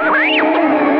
Música